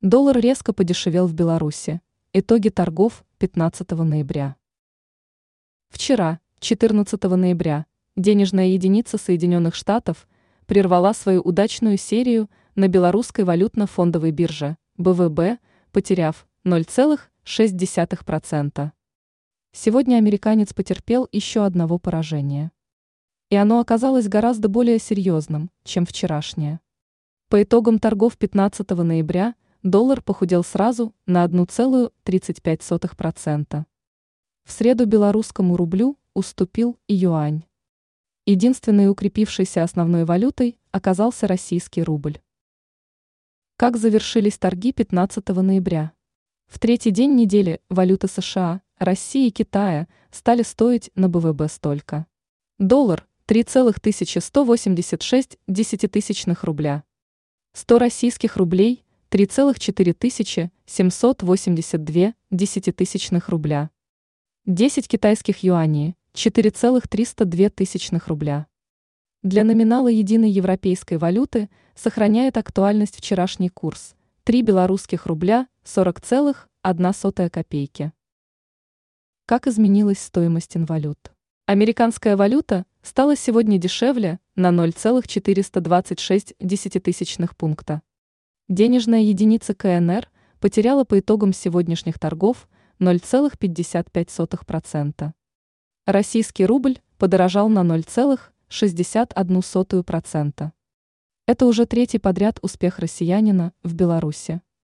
Доллар резко подешевел в Беларуси. Итоги торгов 15 ноября. Вчера, 14 ноября, денежная единица Соединенных Штатов прервала свою удачную серию на белорусской валютно-фондовой бирже БВБ, потеряв 0,6%. Сегодня американец потерпел еще одного поражения. И оно оказалось гораздо более серьезным, чем вчерашнее. По итогам торгов 15 ноября – доллар похудел сразу на 1,35%. В среду белорусскому рублю уступил и юань. Единственной укрепившейся основной валютой оказался российский рубль. Как завершились торги 15 ноября? В третий день недели валюты США, России и Китая стали стоить на БВБ столько. Доллар – 3,1186 десятитысячных рубля. 100 российских рублей 3,4 782 десятитысячных рубля. 10 китайских юаней, 4,302 тысячных рубля. Для номинала единой европейской валюты сохраняет актуальность вчерашний курс 3 белорусских рубля 40,1 копейки. Как изменилась стоимость инвалют? Американская валюта стала сегодня дешевле на 0,426 десятитысячных пункта. Денежная единица КНР потеряла по итогам сегодняшних торгов 0,55%. Российский рубль подорожал на 0,61%. Это уже третий подряд успех россиянина в Беларуси.